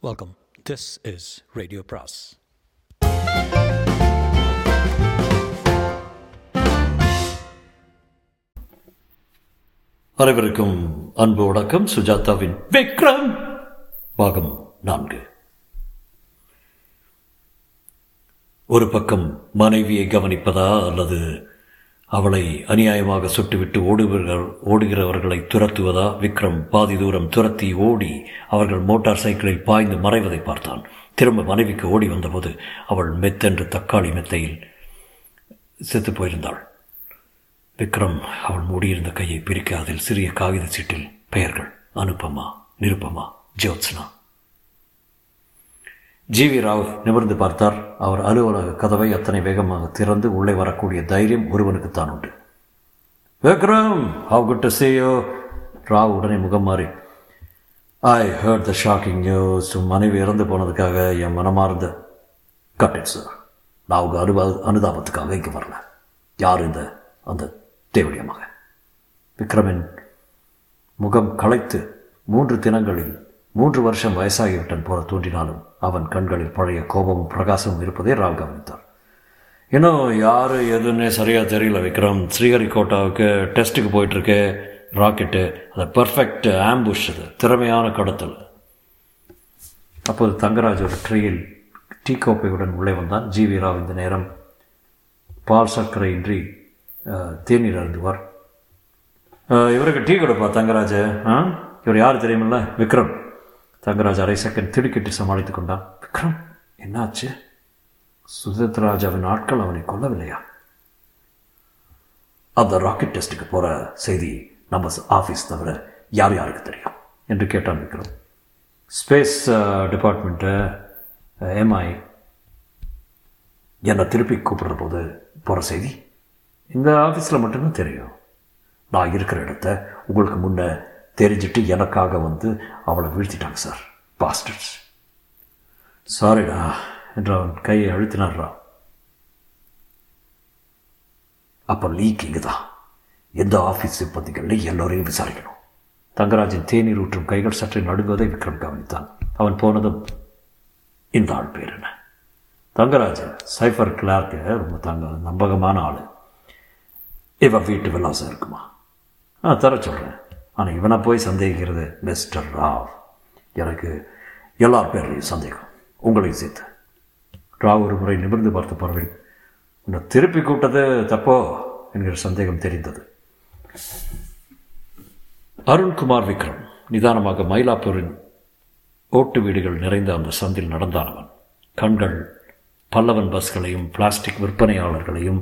Welcome this is radio பிராஸ் அனைவருக்கும் அன்பு வணக்கம். சுஜாதாவின் விக்ரம். பாகம் நான்கு. ஒரு பக்கம் மனைவியை கவனிப்பதா அல்லது அவளை அநியாயமாக சுட்டுவிட்டு ஓடுகிறவர் ஓடுகிறவர்களை துரத்துவதா? விக்ரம் பாதி தூரம் துரத்தி ஓடி அவர்கள் மோட்டார் சைக்கிளில் பாய்ந்து மறைவதை பார்த்தான். திரும்ப மனைவிக்கு ஓடி வந்தபோது அவள் மெத்தென்று தக்காளி மெத்தையில் செத்து போயிருந்தாள். விக்ரம் அவள் மூடியிருந்த கையை பிரிக்க அதில் சிறிய காகித சீட்டில் பெயர்கள். அனுபமா நிருபமா ஜோத்ஸ்னா. ஜி வி ராவ் நிமிர்ந்து பார்த்தார். அவர் அலுவலக கதவை அத்தனை வேகமாக திறந்து உள்ளே வரக்கூடிய தைரியம் ஒருவனுக்குத்தான் உண்டு. Vikram how good to Rao உடனே முகம் மாறி I heard the shocking news மனைவி இறந்து போனதுக்காக என் மனமார்ந்த கட்டேன் சார் நான் உங்கள் அனுப அனுதாபத்துக்காக இங்கே வரல. யார் இந்த அந்த தேவடைய விக்ரமின் முகம் களைத்து மூன்று தினங்களில் மூன்று வருஷம் வயசாகிவிட்டன் போல தோன்றினாலும் அவன் கண்களில் பழைய கோபமும் பிரகாசமும் இருப்பதை ராவ் கவனித்தார் இன்னும் யார் எதுன்னே சரியாக தெரியல விக்ரம். ஸ்ரீஹரிகோட்டாவுக்கு டெஸ்ட்டுக்கு போயிட்டுருக்கு. ராக்கெட்டு. அது பர்ஃபெக்ட் ஆம்புஷ் அது. திறமையான கடத்தல். அப்போது தங்கராஜ் ஒரு ட்ரீயில் டீ கோப்பையுடன் உள்ளே வந்தான் ஜி வி ராவ். இந்த நேரம் பால் சர்க்கரையின்றி தேநீர் அருந்துவார். இவருக்கு டீ கொடுப்பா தங்கராஜ். ஆ இவர் யார் தெரியுமில்ல? விக்ரம். தங்கராஜ் அரை செகண்ட் திடுக்கிட்டு சமாளித்துக் கொண்டான். விக்ரம் என்னாச்சு? சுதத்ராஜாவின் ஆட்கள் அவனை கொல்லவில்லையா? அந்த ராக்கெட் டெஸ்ட்டுக்கு போகிற செய்தி நம்ம ஆஃபீஸ் தவிர யார் யாருக்கு தெரியும்? என்று கேட்டான் விக்ரம். ஸ்பேஸ் டிபார்ட்மெண்ட்டு எம்ஐ என்னை திருப்பி கூப்பிடுற போது போகிற செய்தி? இந்த ஆஃபீஸில் மட்டும்தான் தெரியும். நான் இருக்கிற இடத்த உங்களுக்கு முன்ன தெரிஞ்சிட்டு எனக்காக வந்து அவளை வீழ்த்திட்டாங்க சார். பாஸ்டர்ஸ் சாரிடா என்று அவன் கையை அழுத்தினார்ரா. அப்போ லீக் இங்கே தான் எந்த ஆஃபீஸ் சிப்பந்திகளில் எல்லோரையும் விசாரிக்கணும். தங்கராஜின் தேநீர் ஊற்றும் கைகள் சற்று நடுங்குவதை விக்ரம் கவனித்தான். அவன் போனதும் இந்த ஆள் பேர் என்ன? தங்கராஜ் சைஃபர் கிளார்க்கு ரொம்ப தங்க நம்பகமான ஆள். இவன் வீட்டு விலாசம் இருக்குமா? ஆ தர சொல்கிறேன் ஆனால் இவனை போய் சந்தேகிக்கிறது மிஸ்டர் ராவ். எனக்கு எல்லார் பேர்லையும் சந்தேகம். உங்களையும் சேர்த்து. ராவ் ஒரு முறை நிமிர்ந்து பார்த்த பார்வையில் உன்னை திருப்பி கூட்டது தப்போ? என்கிற சந்தேகம் தெரிந்தது. அருண்குமார் விக்ரம் நிதானமாக மயிலாப்பூரின் ஓட்டு வீடுகள் நிறைந்த அந்த சந்தில் நடந்தானவன். கண்கள் பல்லவன் பஸ்களையும் பிளாஸ்டிக் விற்பனையாளர்களையும்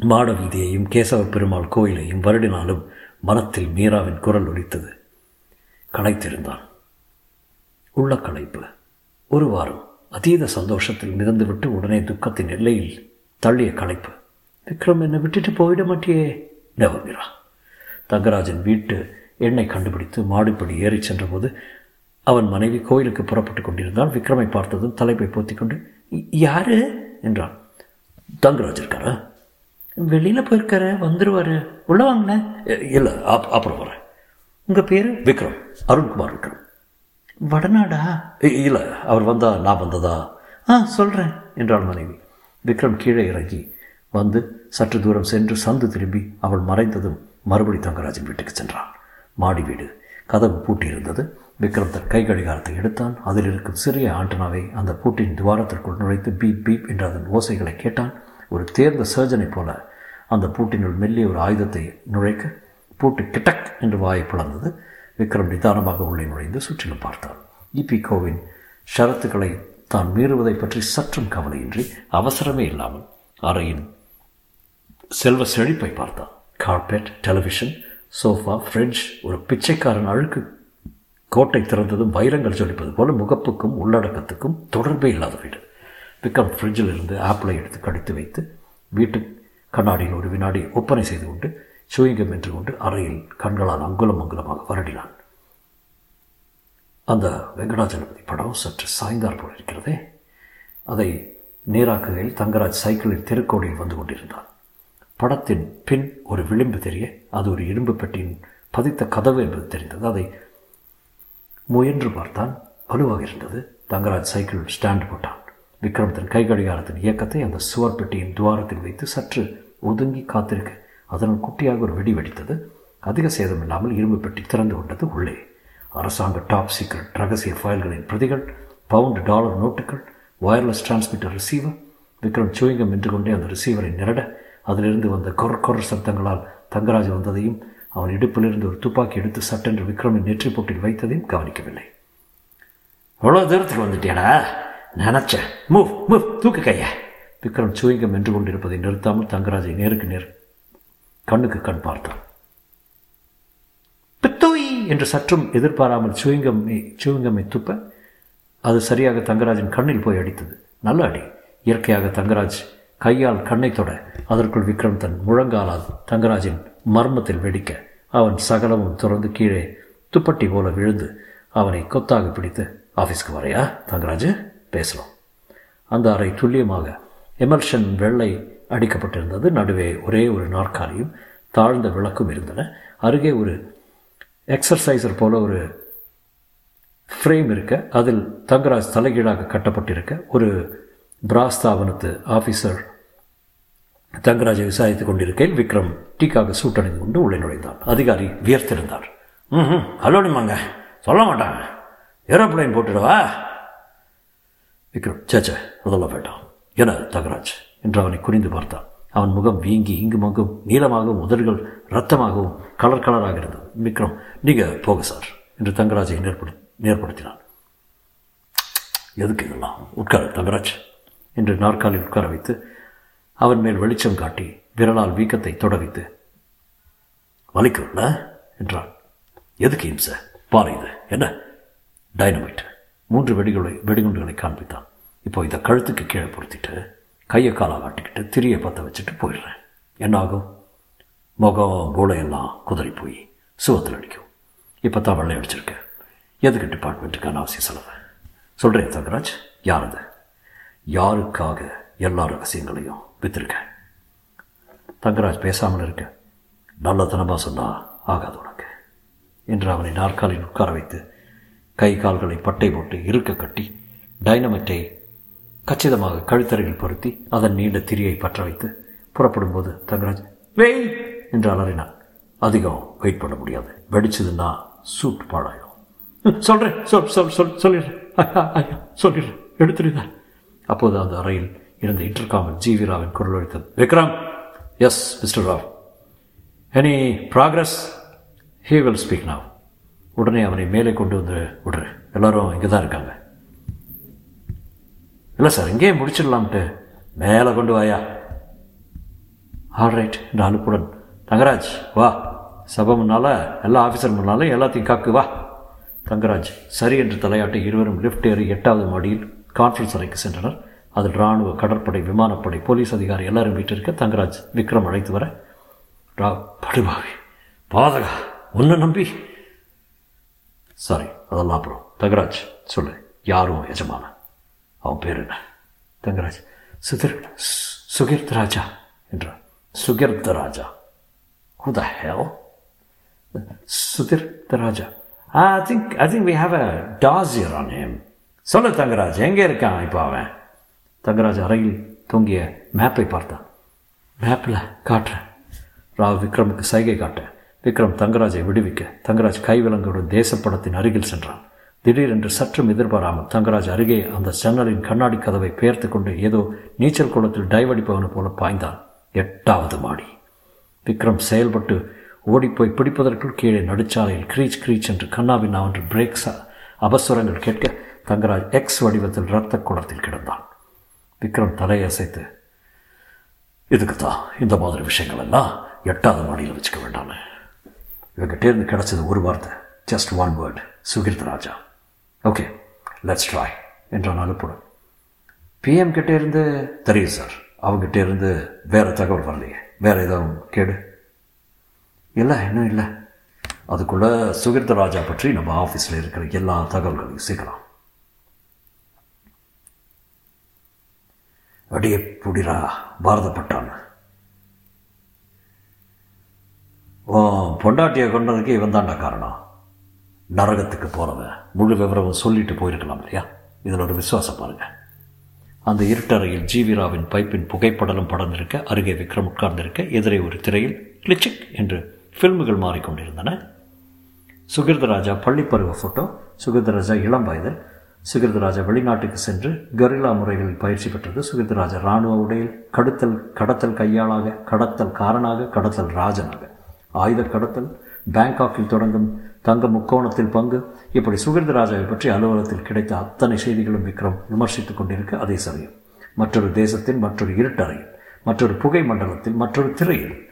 மாட வீதியையும் கேசவ பெருமாள் கோயிலையும் வருடினாலும் மனத்தில் மீராவின் குரல் ஒலித்தது. களைத்திருந்தான். உள்ள களைப்பு. ஒரு வாரம் அதீத சந்தோஷத்தில் மிதந்துவிட்டு உடனே துக்கத்தின் எல்லையில் தள்ளிய களைப்பு. விக்ரம் என்னை விட்டுட்டு போயிட மாட்டியே? நெவர் தங்கராஜன் வீட்டு எண்ணை கண்டுபிடித்து மாடிப்படி ஏறிச் சென்றபோது அவன் மனைவி கோயிலுக்கு புறப்பட்டு கொண்டிருந்தால் விக்ரமை பார்த்ததும் தலைப்பை போத்திக்கொண்டு யாரு? என்றான். தங்கராஜ் இருக்காரா? வெளியில் போயிருக்காரு வந்துருவாரு. உள்ள வாங்கினேன் இல்லை அப்புறம் வரேன் உங்கள் பேர்? விக்ரம் அருண்குமார் விக்ரம். வடநாடா? இல்லை அவர் வந்தா நான் வந்ததா? ஆ சொல்கிறேன் என்றாள் மனைவி. விக்ரம் கீழே இறங்கி வந்து சற்று தூரம் சென்று சந்து திரும்பி அவள் மறைந்ததும் மறுபடி தங்கராஜன் வீட்டுக்கு சென்றான். மாடி வீடு. கதவு பூட்டியிருந்தது. விக்ரம் தன் கை கடிகாரத்தை எடுத்தான். அதில் இருக்கும் சிறிய ஆண்டனாவை அந்த பூட்டின் துவாரத்திற்குள் நுழைத்து பீப் பீப் என்ற அதன் ஓசைகளை கேட்டான். ஒரு தேர்ந்த சர்ஜனை போல அந்த பூட்டினுள் மெல்லிய ஒரு ஆயுதத்தை நுழைக்க பூட்டு கிட்டக் என்று வாயை பிளந்தது. விக்ரம் நிதானமாக உள்ளே நுழைந்து சுற்றிலும் பார்த்தான். இபி கோவின் ஷரத்துக்களை தான் மீறுவதை பற்றி சற்றும் கவலையின்றி அவசரமே இல்லாமல் அறையின் செல்வ செழிப்பை பார்த்தான். கார்பெட் டெலிவிஷன் சோஃபா ஃப்ரிட்ஜ் ஒரு பிச்சைக்காரன் அழுக்கு கோட்டை திறந்ததும் வைரங்கள் ஜொலிப்பது போல முகப்புக்கும் உள்ளடக்கத்துக்கும் தொடர்பே இல்லாத வீடு. பிக்கப் ஃப்ரிட்ஜில் இருந்து ஆப்பிளை எடுத்து கடித்து வைத்து வீட்டு கண்ணாடியில் ஒரு வினாடி ஒப்பனை செய்து கொண்டு சுயங்கம் என்று கொண்டு அறையில் கண்களால் அங்குலம் அங்குலமாக வருடினான். அந்த வெங்கடாஜலபதி படம் சற்று சாய்ந்தார் போல் இருக்கிறதே. அதை நேராக்குகையில் தங்கராஜ் சைக்கிளில் திருக்கோடியில் வந்து கொண்டிருந்தான். படத்தின் பின் ஒரு விளிம்பு தெரிய அது ஒரு இரும்பு பெட்டியின் பதித்த கதவு என்பது தெரிந்தது. அதை முயன்று பார்த்தான். வலுவாக இருந்தது. தங்கராஜ் சைக்கிள் ஸ்டாண்ட் போட்டான். விக்ரம் தன் கை கடிகாரத்தின் இயக்கத்தை அந்த சுவர் பெட்டியின் துவாரத்தில் வைத்து சற்று ஒதுங்கி காத்திருக்க அதனால் குட்டியாக ஒரு வெடி வெடித்தது. அதிக சேதம் இல்லாமல் இரும்பு பெட்டி திறந்து கொண்டது உள்ளே. அரசாங்க டாப் சீக்ரெட் ரகசிய ஃபைல்களின் பிரதிகள் பவுண்டு டாலர் நோட்டுகள் wireless transmitter receiver Vikram chewing gum நின்று கொண்டே அந்த ரிசீவரை நிரட அதிலிருந்து வந்த கொர் கொர் சத்தங்களால் தங்கராஜ் வந்ததையும் அவன் இடுப்பிலிருந்து ஒரு துப்பாக்கி எடுத்து சட்டென்று விக்ரமின் நெற்றி போட்டில் வைத்ததையும் கவனிக்கவில்லை. அவ்வளோ தூரத்துக்கு வந்துட்டேனா நினச்சேன் மூவ் மூவ் தூக்கு கைய. விக்ரம் சூயிங்கம் என்று கொண்டிருப்பதை நிறுத்தாமல் தங்கராஜை நேருக்கு நேர் கண்ணுக்கு கண் பார்த்தான். பித்தோய் என்று சற்றும் எதிர்பாராமல் சூயிங்கம் சூயிங்கம்மை துப்ப அது சரியாக தங்கராஜின் கண்ணில் போய் அடித்தது. நல்ல அடி. இயற்கையாக தங்கராஜ் கையால் கண்ணை தொட அதற்குள் விக்ரம் தன் முழங்காலால் தங்கராஜின் மர்மத்தில் வெடிக்க அவன் சகலமும் துறந்து கீழே துப்பட்டி போல விழுந்து அவனை கொத்தாக பிடித்து ஆஃபீஸ்க்கு வரையா தங்கராஜு? பேசலாம். அந்த அறை துல்லியமாக எமல்ஷன் வெள்ளை அடிக்கப்பட்டிருந்தது. நடுவே ஒரே ஒரு நாற்காலியும் தாழ்ந்த விளக்கும் இருந்தன. அருகே ஒரு எக்ஸசைசர் போல ஒரு ஃப்ரேம் இருக்க அதில் தங்கராஜ் தலைகீழாக கட்டப்பட்டிருக்க ஒரு பிராஸ்தாபனத்து ஆஃபீஸர் தங்கராஜை விசாரித்துக் கொண்டிருக்கையில் விக்ரம் டீக்காக சூட்டணிந்து கொண்டு உள்ளே நுழைந்தான். அதிகாரி வியர்த்திருந்தார். ம் ஹலோடிமாங்க சொல்ல மாட்டாங்க. ஏரோப்ளைன் போட்டுடவா விக்ரம் சேச்சே அதெல்லாம் வேண்டாம். என தங்கராஜ் என்று அவனை குறிந்து பார்த்தான். அவன் முகம் வீங்கி இங்கும் அங்கும் நீளமாகவும் உதடுகள் ரத்தமாகவும் கலர் கலராக இருந்தது விக்ரம் நீங்கள் போக சார் என்று தங்கராஜை நேர்படு நேர்படுத்தினான். எதுக்கு இதெல்லாம்? உட்கார தங்கராஜ் என்று நாற்காலில் உட்கார வைத்து அவன் மேல் வெளிச்சம் காட்டி விரலால் வீக்கத்தை தொட வைத்து வலிக்கும்ல என்றான். எதுக்கு இம்ச? பாரு இது என்ன? டைனமைட் மூன்று வெடிகளை வெடிகுண்டுகளை காண்பித்தான். இப்போ இதை கழுத்துக்கு கீழே பொருத்திட்டு கையை காலாக ஆட்டிக்கிட்டு திரியை பற்ற வச்சுட்டு போயிடுறேன். என்ன ஆகும் முகம் மூளையெல்லாம் குதிரை போய் சுகத்தில் அடிக்கும். இப்போ தான் வெள்ளை அடிச்சிருக்கேன் எதுக்கு டிபார்ட்மெண்ட்டுக்கான அவசியம் செலவு? சொல்கிறேன் தங்கராஜ் யார் அது யாருக்காக எல்லா ரகசியங்களையும் விற்றுருக்கேன் தங்கராஜ் பேசாமல் இருக்க. நல்லத்தனமாக சொன்னால் ஆகாது உனக்கு. என்று அவனை நாற்காலில் உட்கார வைத்து கை கால்களை பட்டை போட்டு இருக்க கட்டி டைனமைட்டை கச்சிதமாக கழுத்தருகில் பொருத்தி அதன் நீண்ட திரியை பற்ற வைத்து புறப்படும் போது தங்கராஜ் வெய்! என்று அலறினான். அதிகம் வெயிட் பண்ண முடியாது. வெடிச்சதுன்னா சூட் பாடாயிடும் சொல்கிறேன் சொல் சொல் சொல் சொல்லிடுறேன். சொல்லிடுறேன். எடுத்துருந்தேன் அப்போது அந்த அறையில் இருந்த இன்டர்காமில் ஜி வி ராவின் குரல் அளித்தது Vikram! Yes mister Rao any progress he will speak now உடனே அவனை மேலே கொண்டு வந்து விடுறு எல்லாரும் இங்கே தான் இருக்காங்க. இல்லை சார் இங்கேயே முடிச்சிடலாம்ட்டு மேலே கொண்டு வாயா. ஆல் ரைட் என்று அனுப்புடன். தங்கராஜ் வா. சபை முன்னால் எல்லா ஆஃபீஸர் முன்னாலும் எல்லாத்தையும் காக்கு வா. தங்கராஜ் சரி என்று தலையாட்டி இருவரும் லிஃப்ட் ஏறி எட்டாவது மாடியில் கான்ஃபரன்ஸ் அறைக்கு சென்றனர். அதில் இராணுவ கடற்படை விமானப்படை போலீஸ் அதிகாரி எல்லாரும் வீட்டிற்க தங்கராஜ் விக்ரம் அழைத்து வர ரா படுபாவி பாதகா உன்னை நம்பி சாரி அதெல்லாம் அப்புறம் தங்கராஜ் சொல்லு. யாரும் எஜமான அவன் பேர் என்ன? தங்கராஜ் சுதிர் சுகீர்த் ராஜா என்றார் Sukirth Raja. Who the hell? Sudhirth Raja. I think I think we have a dossier on him சொல்லு தங்கராஜ் எங்கே இருக்கான் இப்போ அவன்? தங்கராஜ் அறையில் தொங்கிய மேப்பை பார்த்தான். மேப்பில் காட்டுறேன். ராவ் விக்ரமுக்கு சைகை காட்டேன் விக்ரம் தங்கராஜை விடுவிக்க தங்கராஜ் கைவிலங்குடன் தேசப்படத்தின் அருகில் சென்றான். திடீரென்று சற்றும் எதிர்பாராமல் தங்கராஜ் அருகே அந்த ஜன்னலின் கண்ணாடி கதவை பெயர்த்து கொண்டு ஏதோ நீச்சல் குளத்தில் டைவடிப்பவனு போல பாய்ந்தான். எட்டாவது மாடி. விக்ரம் செயல்பட்டு ஓடிப்போய் பிடிப்பதற்குள் கீழே நடுச்சாலையில் க்ரீச் க்ரீச் என்று கண்ணாவின் அவன்று பிரேக்ஸ் அபஸ்வரங்கள் கேட்க தங்கராஜ் எக்ஸ் வடிவத்தில் இரத்த குளத்தில் கிடந்தான். விக்ரம் தலையை அசைத்து இதுக்கு தான் இந்த மாதிரி விஷயங்கள் எல்லாம் எட்டாவது மாடியில் வச்சுக்க வேண்டாமே. இவங்கிட்டேருந்து கிடச்சது ஒரு வார்த்தை. Just one word Sukirth Raja. Okay let's try என்றான் அனுப்புடன் பிஎம் கிட்டே இருந்து தெரியும் சார். அவங்ககிட்ட இருந்து வேறு தகவல் வரலையே. வேறு எதுவும் கேடு இல்லை இன்னும் இல்லை. அதுக்குள்ளே சுகிர்த ராஜா பற்றி நம்ம ஆஃபீஸில் இருக்கிற எல்லா தகவல்களையும் சேர்க்கலாம் அடியே புடிரா பாரதப்பட்டான். பொண்டாட்டியை கொண்டதுக்கு இவன் தாண்டா காரணம். நரகத்துக்கு போகிறவன் முழு விவரமும் சொல்லிட்டு போயிருக்கலாம் இல்லையா? இதில் ஒரு விசுவாசம் பாருங்க. அந்த இருட்டறையில் ஜீவிராவின் பைப்பின் புகைப்படலும் படர்ந்திருக்க அருகே விக்ரம் உட்கார்ந்திருக்க எதிரே ஒரு திரையில் கிளிச்சிக் என்று ஃபில்முகள் மாறிக்கொண்டிருந்தன. சுகிர்தராஜா பள்ளிப்பருவ ஃபோட்டோ சுகிர்தராஜா இளம் வயதில் சுகிர்தராஜா வெளிநாட்டுக்கு சென்று கரில்லா முறைகளில் பயிற்சி பெற்றது சுகிர்தராஜா இராணுவ உடையில் கடத்தல் கடத்தல் கையாளாக கடத்தல் காரனாக கடத்தல் ராஜனாக. ஆயுத கடத்தல் பேங்காக்கில் தொடங்கும் தங்க முக்கோணத்தில் பங்கு இப்படி சுகிர்தராஜாவை பற்றி அலுவலகத்தில் கிடைத்த அத்தனை செய்திகளும் விக்ரம் விமர்சித்துக் கொண்டிருக்க அதே சமயம். மற்றொரு தேசத்தின் மற்றொரு இருட்டறையில் மற்றொரு புகை மண்டலத்தில் மற்றொரு திரையில்.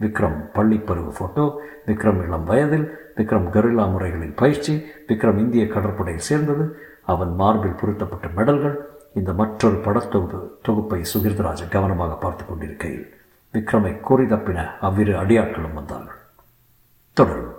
விக்ரம் பள்ளிப்பருவ ஃபோட்டோ விக்ரம் இளம் வயதில் விக்ரம் கரில்லா முறைகளில் பயிற்சி விக்ரம் இந்திய கடற்படையில் சேர்ந்தது அவன் மார்பில் பொருத்தப்பட்ட மெடல்கள் இந்த மற்றொரு படத்தொகுப்பு தொகுப்பை சுகிர்தராஜன் கவனமாக பார்த்து கொண்டிருக்கையில். விக்ரமை கூறி தப்பின அவ்விரு அடியாட்களும் வந்தார்கள். தொடரும்.